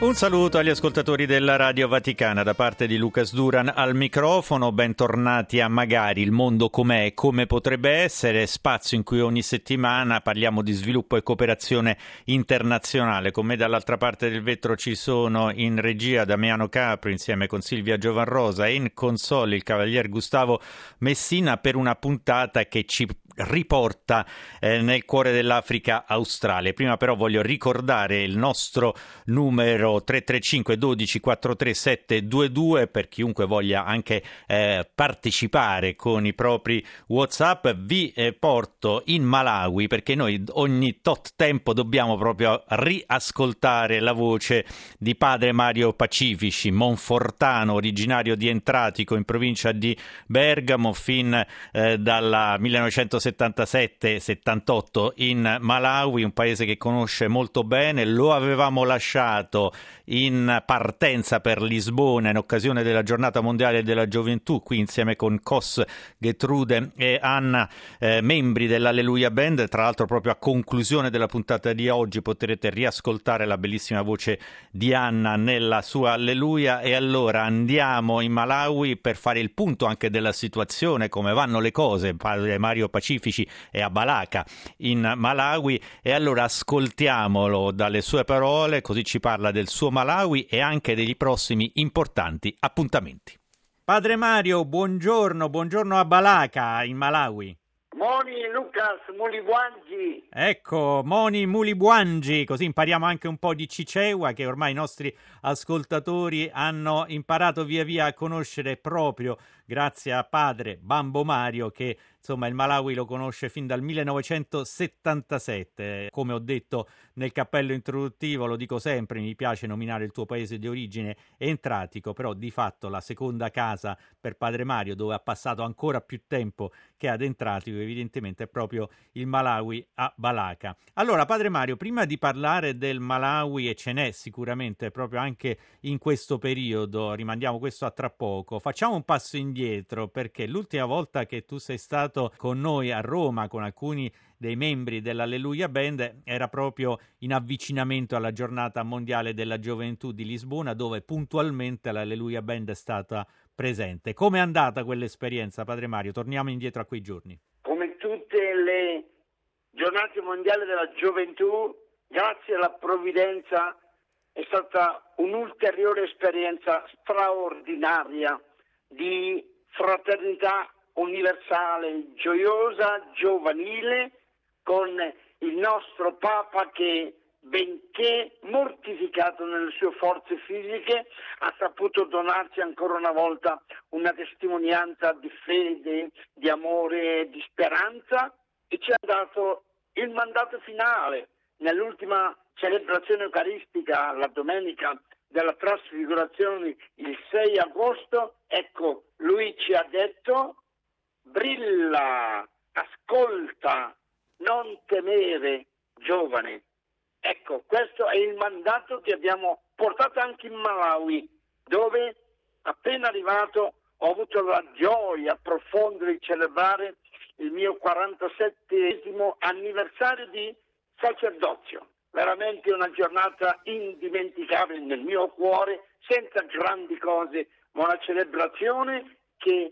Un saluto agli ascoltatori della Radio Vaticana da parte di Lucas Duran al microfono, bentornati a Magari il mondo com'è e come potrebbe essere, spazio in cui ogni settimana parliamo di sviluppo e cooperazione internazionale. Con me dall'altra parte del vetro ci sono in regia Damiano Capri insieme con Silvia Giovanrosa e in console il cavalier Gustavo Messina per una puntata che ci riporta eh, nel cuore dell'Africa australe. Prima però voglio ricordare il nostro numero 335 12 43 722 per chiunque voglia anche eh, partecipare con i propri WhatsApp. Vi eh, porto in Malawi perché noi ogni tot tempo dobbiamo proprio riascoltare la voce di padre Mario Pacifici, monfortano, originario di Entratico in provincia di Bergamo fin eh, dalla 1970 77-78 in Malawi, un paese che conosce molto bene. Lo avevamo lasciato in partenza per Lisbona in occasione della giornata mondiale della gioventù, qui insieme con Cos, Getrude e Anna, eh, membri dell'Alleluia Band. Tra l'altro, proprio a conclusione della puntata di oggi potrete riascoltare la bellissima voce di Anna nella sua Alleluia. E allora andiamo in Malawi per fare il punto anche della situazione, come vanno le cose. Padre Mario Pacifico pacifici e a Balaka in Malawi e allora ascoltiamolo dalle sue parole, così ci parla del suo Malawi e anche degli prossimi importanti appuntamenti. Padre Mario, buongiorno, buongiorno a Balaka in Malawi. Moni Lucas Mulibuangi. Ecco, Moni Mulibuangi, così impariamo anche un po' di Ciceua che ormai i nostri ascoltatori hanno imparato via via a conoscere proprio grazie a padre Bambo Mario che insomma il Malawi lo conosce fin dal 1977. Come ho detto nel cappello introduttivo, lo dico sempre, mi piace nominare il tuo paese di origine entratico, però di fatto la seconda casa per padre Mario dove ha passato ancora più tempo che ad entratico evidentemente è proprio il Malawi a Balaka. Allora padre Mario, prima di parlare del Malawi e ce n'è sicuramente proprio anche in questo periodo, rimandiamo questo a tra poco, facciamo un passo indietro indietro perché l'ultima volta che tu sei stato con noi a Roma con alcuni dei membri dell'Alleluia Band era proprio in avvicinamento alla giornata mondiale della gioventù di Lisbona dove puntualmente l'Alleluia Band è stata presente. Come è andata quell'esperienza, Padre Mario? Torniamo indietro a quei giorni. Come tutte le giornate mondiali della gioventù, grazie alla provvidenza è stata un'ulteriore esperienza straordinaria di fraternità universale, gioiosa, giovanile, con il nostro Papa che, benché mortificato nelle sue forze fisiche, ha saputo donarci ancora una volta una testimonianza di fede, di amore, di speranza e ci ha dato il mandato finale nell'ultima celebrazione eucaristica la domenica della trasfigurazione il 6 agosto, ecco, lui ci ha detto brilla, ascolta, non temere, giovane. Ecco, questo è il mandato che abbiamo portato anche in Malawi, dove appena arrivato ho avuto la gioia profonda di celebrare il mio 47 anniversario di sacerdozio veramente una giornata indimenticabile nel mio cuore, senza grandi cose, ma una celebrazione che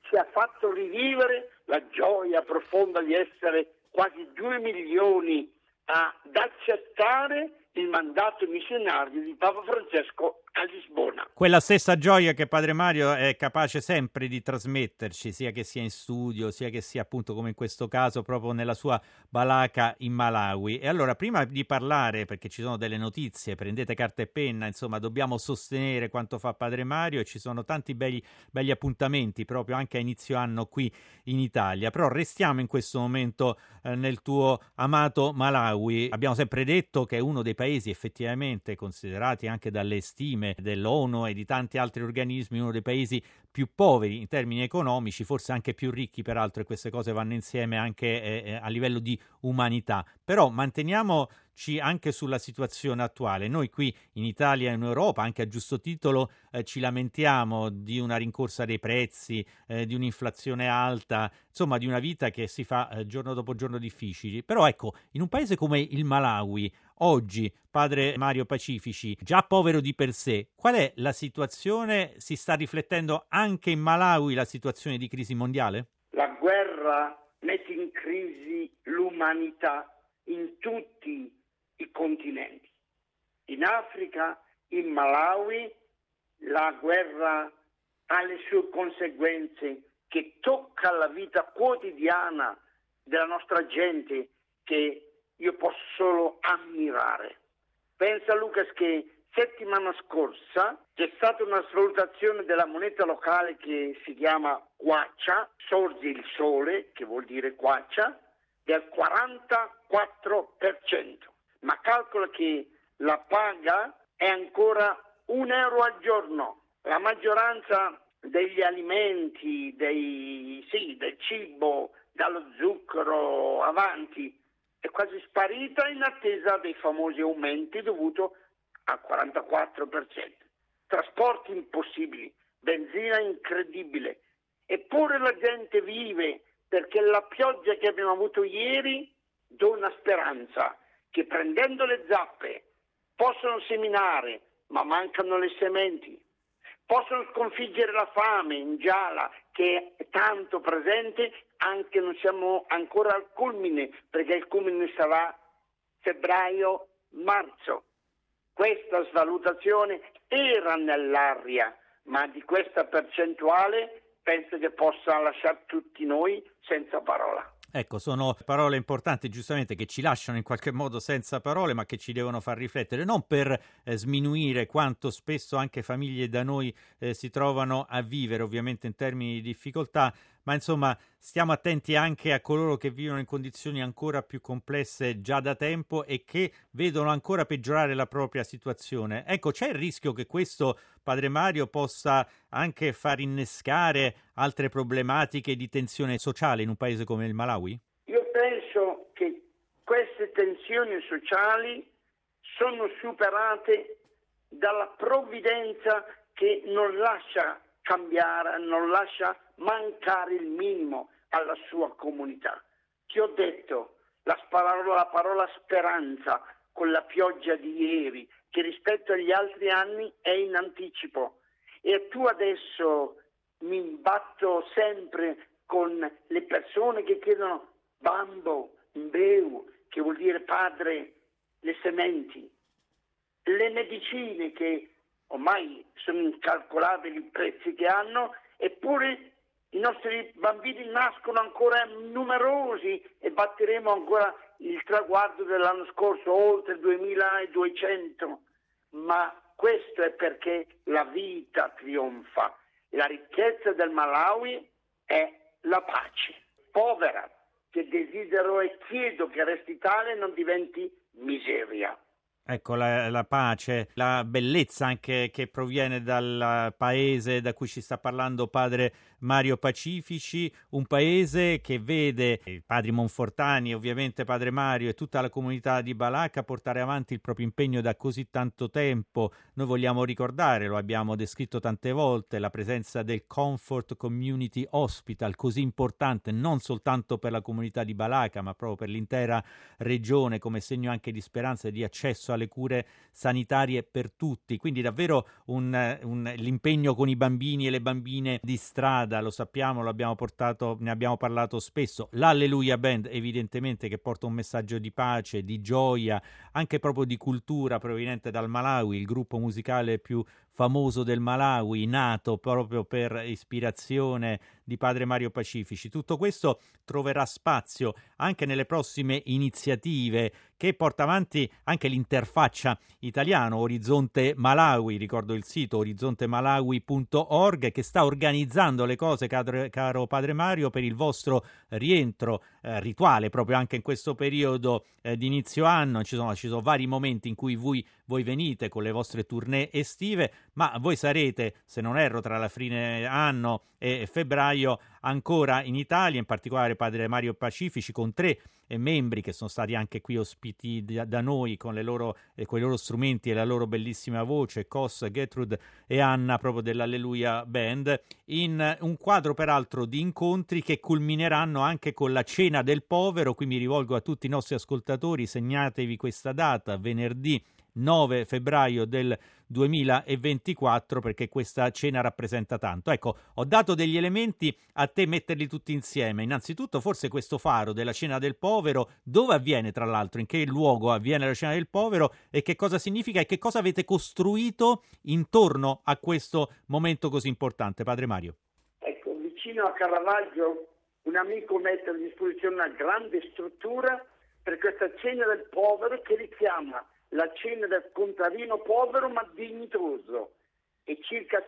ci ha fatto rivivere la gioia profonda di essere quasi due milioni ad accettare il mandato missionario di Papa Francesco a Lisbona. Quella stessa gioia che Padre Mario è capace sempre di trasmetterci, sia che sia in studio, sia che sia appunto come in questo caso proprio nella sua balaka in Malawi. E allora prima di parlare, perché ci sono delle notizie, prendete carta e penna, insomma dobbiamo sostenere quanto fa Padre Mario e ci sono tanti belli, belli appuntamenti proprio anche a inizio anno qui in Italia. Però restiamo in questo momento eh, nel tuo amato Malawi. Abbiamo sempre detto che è uno dei paesi effettivamente considerati anche dalle stime stime dell'ONU e di tanti altri organismi, uno dei paesi più poveri in termini economici, forse anche più ricchi peraltro, e queste cose vanno insieme anche eh, eh a livello di umanità. Però manteniamo anche sulla situazione attuale. Noi qui in Italia e in Europa, anche a giusto titolo, eh, ci lamentiamo di una rincorsa dei prezzi, eh, di un'inflazione alta, insomma di una vita che si fa eh, giorno dopo giorno difficili. Però ecco, in un paese come il Malawi, oggi, padre Mario Pacifici, già povero di per sé, qual è la situazione? Si sta riflettendo anche in Malawi la situazione di crisi mondiale? La guerra mette in crisi l'umanità in tutti i continenti. In Africa, in Malawi, la guerra ha le sue conseguenze che tocca la vita quotidiana della nostra gente che io posso solo ammirare. Pensa Lucas che settimana scorsa c'è stata una svalutazione della moneta locale che si chiama Quaccia, sorge il sole, che vuol dire Quaccia, del 44% ma calcola che la paga è ancora un euro al giorno. La maggioranza degli alimenti, dei, sì, del cibo, dallo zucchero avanti, è quasi sparita in attesa dei famosi aumenti dovuti al 44%. Trasporti impossibili, benzina incredibile. Eppure la gente vive perché la pioggia che abbiamo avuto ieri dona speranza che prendendo le zappe possono seminare, ma mancano le sementi, possono sconfiggere la fame in gialla che è tanto presente, anche non siamo ancora al culmine, perché il culmine sarà febbraio-marzo. Questa svalutazione era nell'aria, ma di questa percentuale penso che possa lasciare tutti noi senza parola. Ecco, sono parole importanti, giustamente, che ci lasciano in qualche modo senza parole, ma che ci devono far riflettere, non per eh, sminuire quanto spesso anche famiglie da noi eh, si trovano a vivere, ovviamente in termini di difficoltà, ma insomma stiamo attenti anche a coloro che vivono in condizioni ancora più complesse già da tempo e che vedono ancora peggiorare la propria situazione. Ecco, c'è il rischio che questo, padre Mario, possa anche far innescare altre problematiche di tensione sociale in un paese come il Malawi? Io penso che queste tensioni sociali sono superate dalla provvidenza che non lascia cambiare, non lascia mancare il minimo alla sua comunità. Ti ho detto la parola, la parola speranza con la pioggia di ieri, che rispetto agli altri anni è in anticipo. E tu adesso mi imbatto sempre con le persone che chiedono bambo, mbeu, che vuol dire padre, le sementi, le medicine che ormai sono incalcolabili i prezzi che hanno, eppure i nostri bambini nascono ancora numerosi e batteremo ancora il traguardo dell'anno scorso, oltre 2200. Ma questo è perché la vita trionfa. La ricchezza del Malawi è la pace. Povera, che desidero e chiedo che resti tale non diventi miseria. Ecco, la, la, pace, la bellezza anche che proviene dal paese da cui ci sta parlando padre Mario Pacifici, un paese che vede i padri Monfortani, ovviamente padre Mario e tutta la comunità di Balacca portare avanti il proprio impegno da così tanto tempo. Noi vogliamo ricordare, lo abbiamo descritto tante volte, la presenza del Comfort Community Hospital, così importante non soltanto per la comunità di Balacca, ma proprio per l'intera regione come segno anche di speranza e di accesso alle cure sanitarie per tutti. Quindi davvero un, un, l'impegno con i bambini e le bambine di strada strada, lo sappiamo, portato, ne abbiamo parlato spesso. L'Alleluia Band, evidentemente, che porta un messaggio di pace, di gioia, anche proprio di cultura proveniente dal Malawi, il gruppo musicale più famoso del Malawi, nato proprio per ispirazione di padre Mario Pacifici. Tutto questo troverà spazio anche nelle prossime iniziative che porta avanti anche l'interfaccia italiano Orizzonte Malawi, ricordo il sito orizzontemalawi.org che sta organizzando le cose, caro, padre Mario, per il vostro rientro eh, rituale proprio anche in questo periodo eh, di inizio anno. Ci sono, ci sono, vari momenti in cui voi, voi venite con le vostre tournée estive, ma voi sarete, se non erro, tra la fine anno e febbraio ancora in Italia, in particolare padre Mario Pacifici con tre eh, membri che sono stati anche qui ospiti da, noi con, loro, eh, con i loro strumenti e la loro bellissima voce, Cos, Gertrude e Anna proprio dell'Alleluia Band, in un quadro peraltro di incontri che culmineranno anche con la cena del povero, qui mi rivolgo a tutti i nostri ascoltatori, segnatevi questa data, venerdì 9 febbraio del 2024 perché questa cena rappresenta tanto. Ecco, ho dato degli elementi a te metterli tutti insieme. Innanzitutto forse questo faro della cena del povero, dove avviene tra l'altro, in che luogo avviene la cena del povero? E che cosa significa? E che cosa avete costruito intorno a questo momento così importante, Padre Mario. Ecco, vicino a Caravaggio un amico mette a disposizione una grande struttura per questa cena del povero che richiama la cena del contadino povero ma dignitoso. E circa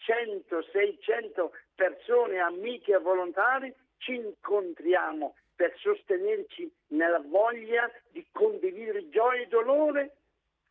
600-600 persone, amiche e volontari ci incontriamo per sostenerci nella voglia di condividere gioia e dolore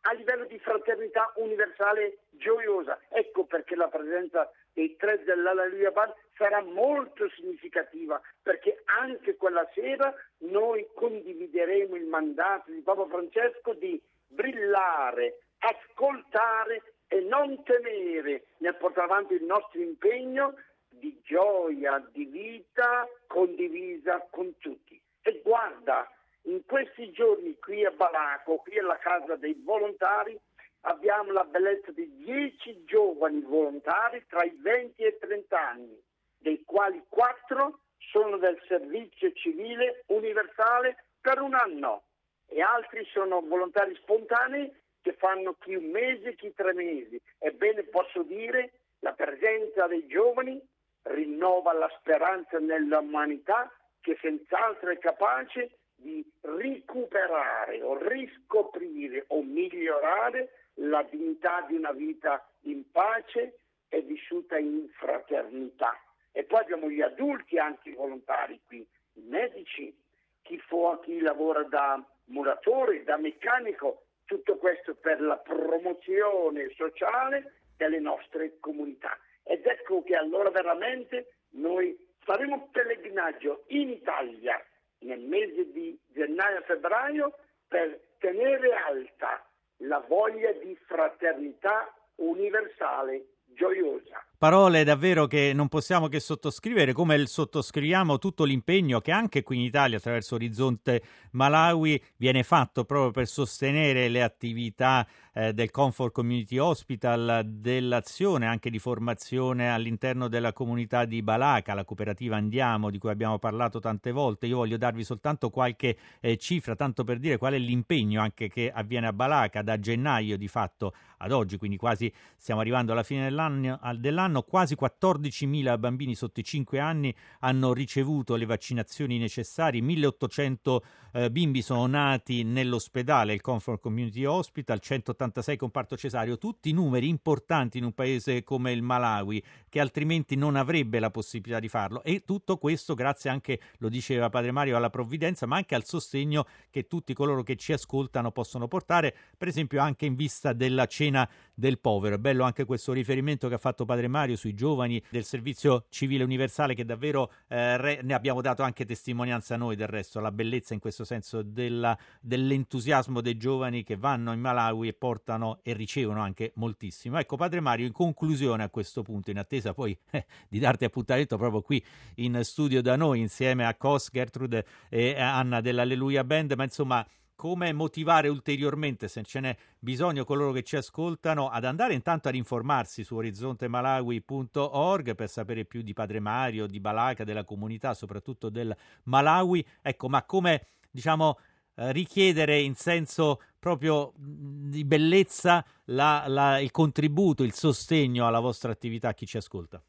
a livello di fraternità universale gioiosa. Ecco perché la presenza dei tre dell'Alleluia Bar sarà molto significativa, perché anche quella sera noi condivideremo il mandato di Papa Francesco di brillare, ascoltare e non temere nel portare avanti il nostro impegno di gioia, di vita condivisa con tutti. E guarda, in questi giorni qui a Balaco, qui alla casa dei volontari, abbiamo la bellezza di dieci giovani volontari tra i 20 e i 30 anni, dei quali quattro sono del servizio civile universale per un anno e altri sono volontari spontanei che fanno chi un mese, chi tre mesi. Ebbene posso dire la presenza dei giovani rinnova la speranza nell'umanità che senz'altro è capace di recuperare o riscoprire o migliorare la dignità di una vita in pace e vissuta in fraternità. E poi abbiamo gli adulti anche volontari qui, i medici, chi, fu, chi lavora da muratore, da meccanico, tutto questo per la promozione sociale delle nostre comunità. Ed ecco che allora veramente noi faremo pellegrinaggio in Italia nel mese di gennaio-febbraio per tenere alta la voglia di fraternità universale gioiosa. Parole davvero che non possiamo che sottoscrivere, come sottoscriviamo tutto l'impegno che anche qui in Italia attraverso Orizzonte Malawi viene fatto proprio per sostenere le attività eh, del Comfort Community Hospital, dell'azione anche di formazione all'interno della comunità di Balaca, la cooperativa Andiamo di cui abbiamo parlato tante volte. Io voglio darvi soltanto qualche eh, cifra, tanto per dire qual è l'impegno anche che avviene a Balaca da gennaio di fatto ad oggi, quindi quasi stiamo arrivando alla fine dell'anno, dell'anno quasi 14.000 bambini sotto i 5 anni hanno ricevuto le vaccinazioni necessarie, 1.800 eh, bimbi sono nati nell'ospedale, il Comfort Community Hospital, 186 comparto cesareo, tutti numeri importanti in un paese come il Malawi, che altrimenti non avrebbe la possibilità di farlo. E tutto questo grazie anche, lo diceva Padre Mario, alla provvidenza, ma anche al sostegno che tutti coloro che ci ascoltano possono portare, per esempio anche in vista della cena del povero. È bello anche questo riferimento che ha fatto Padre Mario sui giovani del servizio civile universale che davvero eh, re, ne abbiamo dato anche testimonianza noi del resto, la bellezza in questo senso della, dell'entusiasmo dei giovani che vanno in Malawi e portano e ricevono anche moltissimo. Ecco Padre Mario, in conclusione a questo punto, in attesa poi eh, di darti appuntamento proprio qui in studio da noi insieme a Cos, Gertrude e Anna dell'Alleluia Band, ma insomma come motivare ulteriormente, se ce n'è bisogno, coloro che ci ascoltano, ad andare intanto ad informarsi su orizzontemalawi.org per sapere più di Padre Mario, di Balaka, della comunità, soprattutto del Malawi. Ecco, ma come diciamo eh, richiedere in senso proprio di bellezza la, la, il contributo, il sostegno alla vostra attività, chi ci ascolta?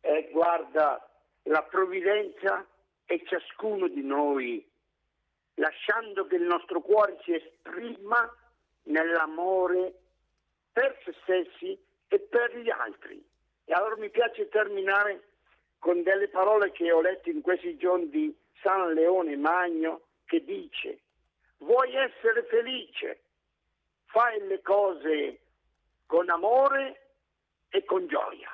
Eh, guarda, la provvidenza è ciascuno di noi, lasciando che il nostro cuore si esprima nell'amore per se stessi e per gli altri. E allora mi piace terminare con delle parole che ho letto in questi giorni di San Leone Magno che dice vuoi essere felice, fai le cose con amore e con gioia.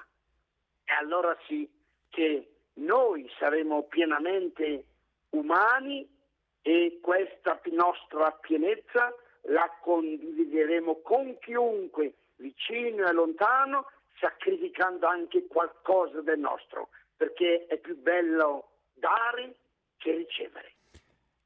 E allora sì che noi saremo pienamente umani e questa nostra pienezza la condivideremo con chiunque, vicino e lontano, sacrificando anche qualcosa del nostro, perché è più bello dare che ricevere.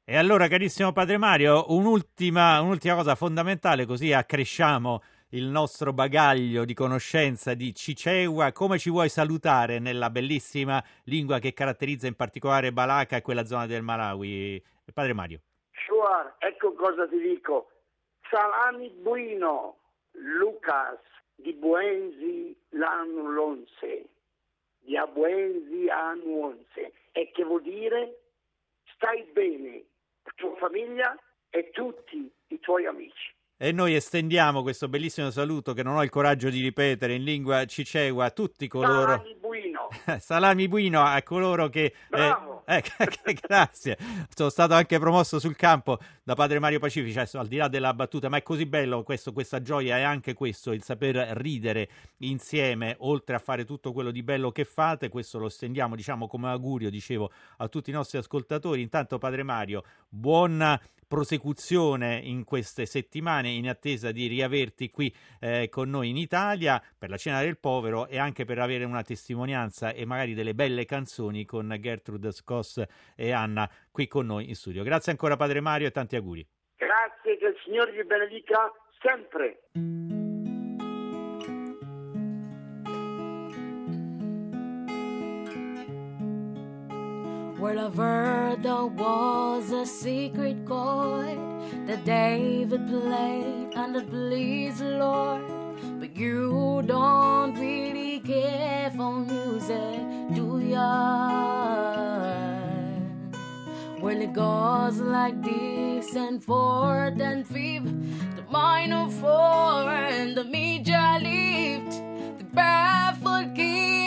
E allora, carissimo Padre Mario, un'ultima, un'ultima cosa fondamentale, così accresciamo il nostro bagaglio di conoscenza di Cicewa. Come ci vuoi salutare nella bellissima lingua che caratterizza in particolare Balaka e quella zona del Malawi? Padre Mario. Sure, ecco cosa ti dico. Salami buino, Lucas, di Buenzi l'Anulonse, di Abuenzi Anuonse. E che vuol dire? Stai bene, tua famiglia e tutti i tuoi amici. E noi estendiamo questo bellissimo saluto che non ho il coraggio di ripetere in lingua cicegua a tutti coloro. Salami buino. Salami buino a coloro che. Bravo. Eh, eh, grazie. Sono stato anche promosso sul campo da padre Mario Pacifici. Adesso, al di là della battuta, ma è così bello questo, questa gioia è anche questo, il saper ridere insieme, oltre a fare tutto quello di bello che fate. Questo lo stendiamo, diciamo, come augurio, dicevo, a tutti i nostri ascoltatori. Intanto, padre Mario, buona prosecuzione in queste settimane in attesa di riaverti qui eh, con noi in Italia per la cena del povero e anche per avere una testimonianza e magari delle belle canzoni con Gertrude Scoss e Anna qui con noi in studio. Grazie ancora Padre Mario e tanti auguri. Grazie, che il Signore vi benedica sempre. I've there was a secret chord that David played and it pleased the Lord. But you don't really care for music, do ya? Well, it goes like this and fourth and fifth, the minor four and the major lift, the baffled king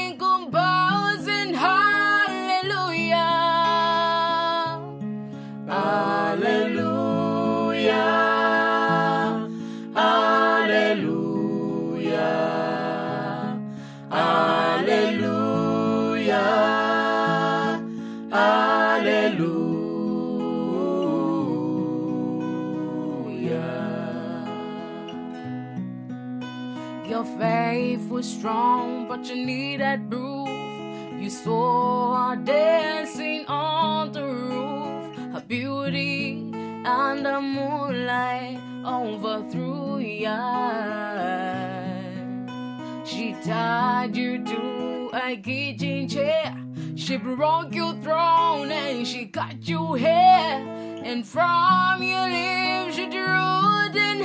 strong, but you need that proof. You saw her dancing on the roof, her beauty and the moonlight overthrew ya. She tied you to a kitchen chair. She broke your throne and she cut your hair. And from your lips she drew in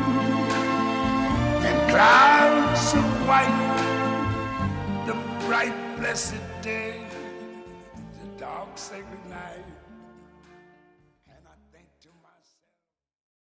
clouds of white, the bright, blessed day, the dark, sacred night.